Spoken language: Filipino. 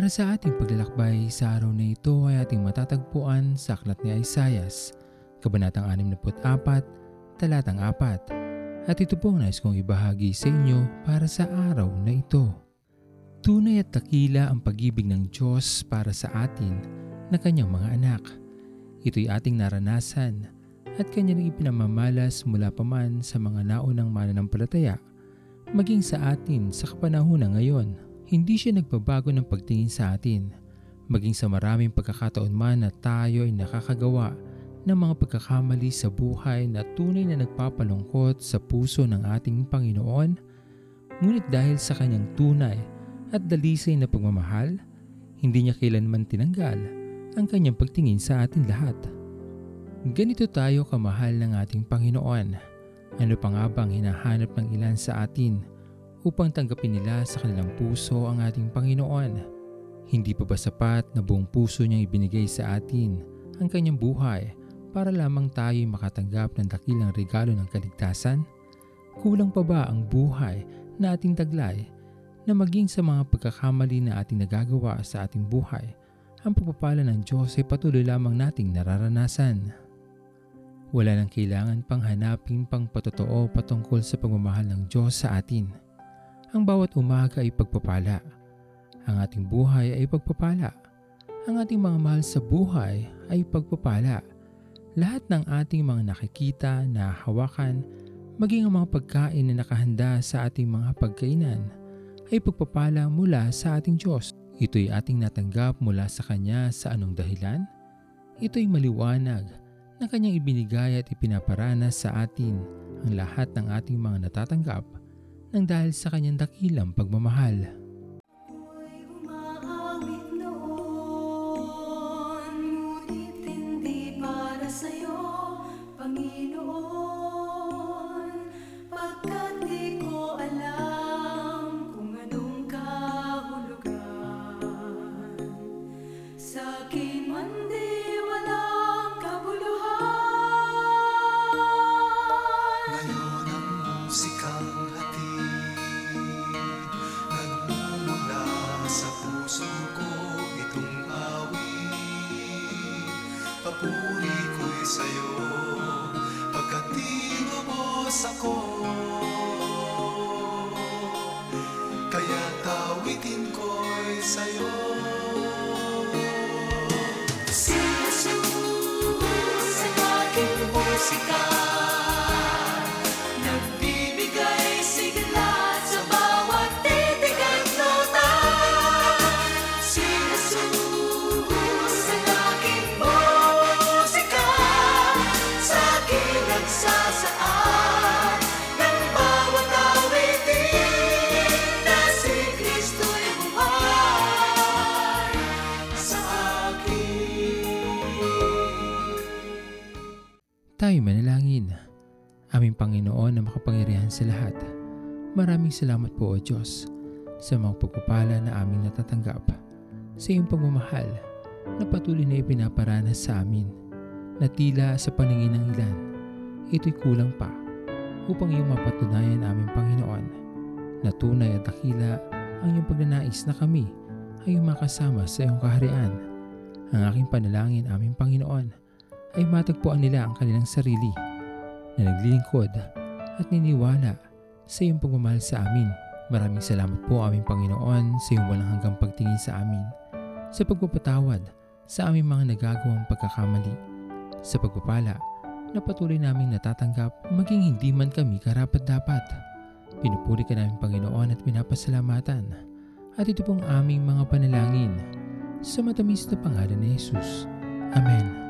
Para sa ating paglalakbay sa araw na ito ay ating matatagpuan sa Aklat ni Isayas, Kabanatang 64, Talatang 4. At ito po ang nais kong ibahagi sa inyo para sa araw na ito. Tunay at takila ang pag-ibig ng Diyos para sa atin na kanyang mga anak. Ito'y ating naranasan at kanya nang ipinamamalas mula pa man sa mga naunang mananampalataya maging sa atin sa kapanahunan ngayon. Hindi siya nagbabago ng pagtingin sa atin, maging sa maraming pagkakataon man na tayo ay nakakagawa ng mga pagkakamali sa buhay na tunay na nagpapalungkot sa puso ng ating Panginoon. Ngunit dahil sa kanyang tunay at dalisay na pagmamahal, hindi niya kailanman tinanggal ang kanyang pagtingin sa atin lahat. Ganito tayo kamahal ng ating Panginoon. Ano pa nga bang hinahanap ng ilan sa atin upang tanggapin nila sa kanilang puso ang ating Panginoon. Hindi pa ba sapat na buong puso niyang ibinigay sa atin ang kanyang buhay para lamang tayo'y makatanggap ng dakilang regalo ng kaligtasan? Kulang pa ba ang buhay na ating taglay na maging sa mga pagkakamali na ating nagagawa sa ating buhay, ang pagpapala ng Diyos ay patuloy lamang nating nararanasan. Wala nang kailangan pang hanapin pang patotoo patungkol sa pagmamahal ng Diyos sa atin ang bawat umaga ay pagpapala. Ang ating buhay ay pagpapala. Ang ating mga mahal sa buhay ay pagpapala. Lahat ng ating mga nakikita na hawakan, maging ang mga pagkain na nakahanda sa ating mga pagkainan, ay pagpapala mula sa ating Diyos. Ito'y ating natanggap mula sa Kanya sa anong dahilan? Ito'y maliwanag na Kanyang ibinigay at ipinaparana sa atin ang lahat ng ating mga natatanggap nang dahil sa kanyang dakilang pagmamahal. Tinubos ako Tayo manalangin. Aming Panginoon na makapangyarihan sa lahat. Maraming salamat po o Diyos sa mga pagpapala na aming natatanggap sa iyong pagmamahal na patuloy na ipinaparanas sa amin na tila sa paningin ng ilan. Ito'y kulang pa upang iyong mapatunayan aming Panginoon na tunay at dakila ang iyong pagnanais na kami ay makasama sa iyong kaharian. Ang aking panalangin aming Panginoon ay matagpuan nila ang kanilang sarili na naglilingkod at niniwala sa iyong pagmamahal sa amin. Maraming salamat po aming Panginoon sa iyong walang hanggang pagtingin sa amin, sa pagpapatawad sa aming mga nagagawang pagkakamali, sa pagpapala na patuloy naming natatanggap maging hindi man kami karapat-dapat. Pinupuri ka namin Panginoon at pinapasalamatan. At ito pong aming mga panalangin sa matamis na pangalan ni Jesus. Amen.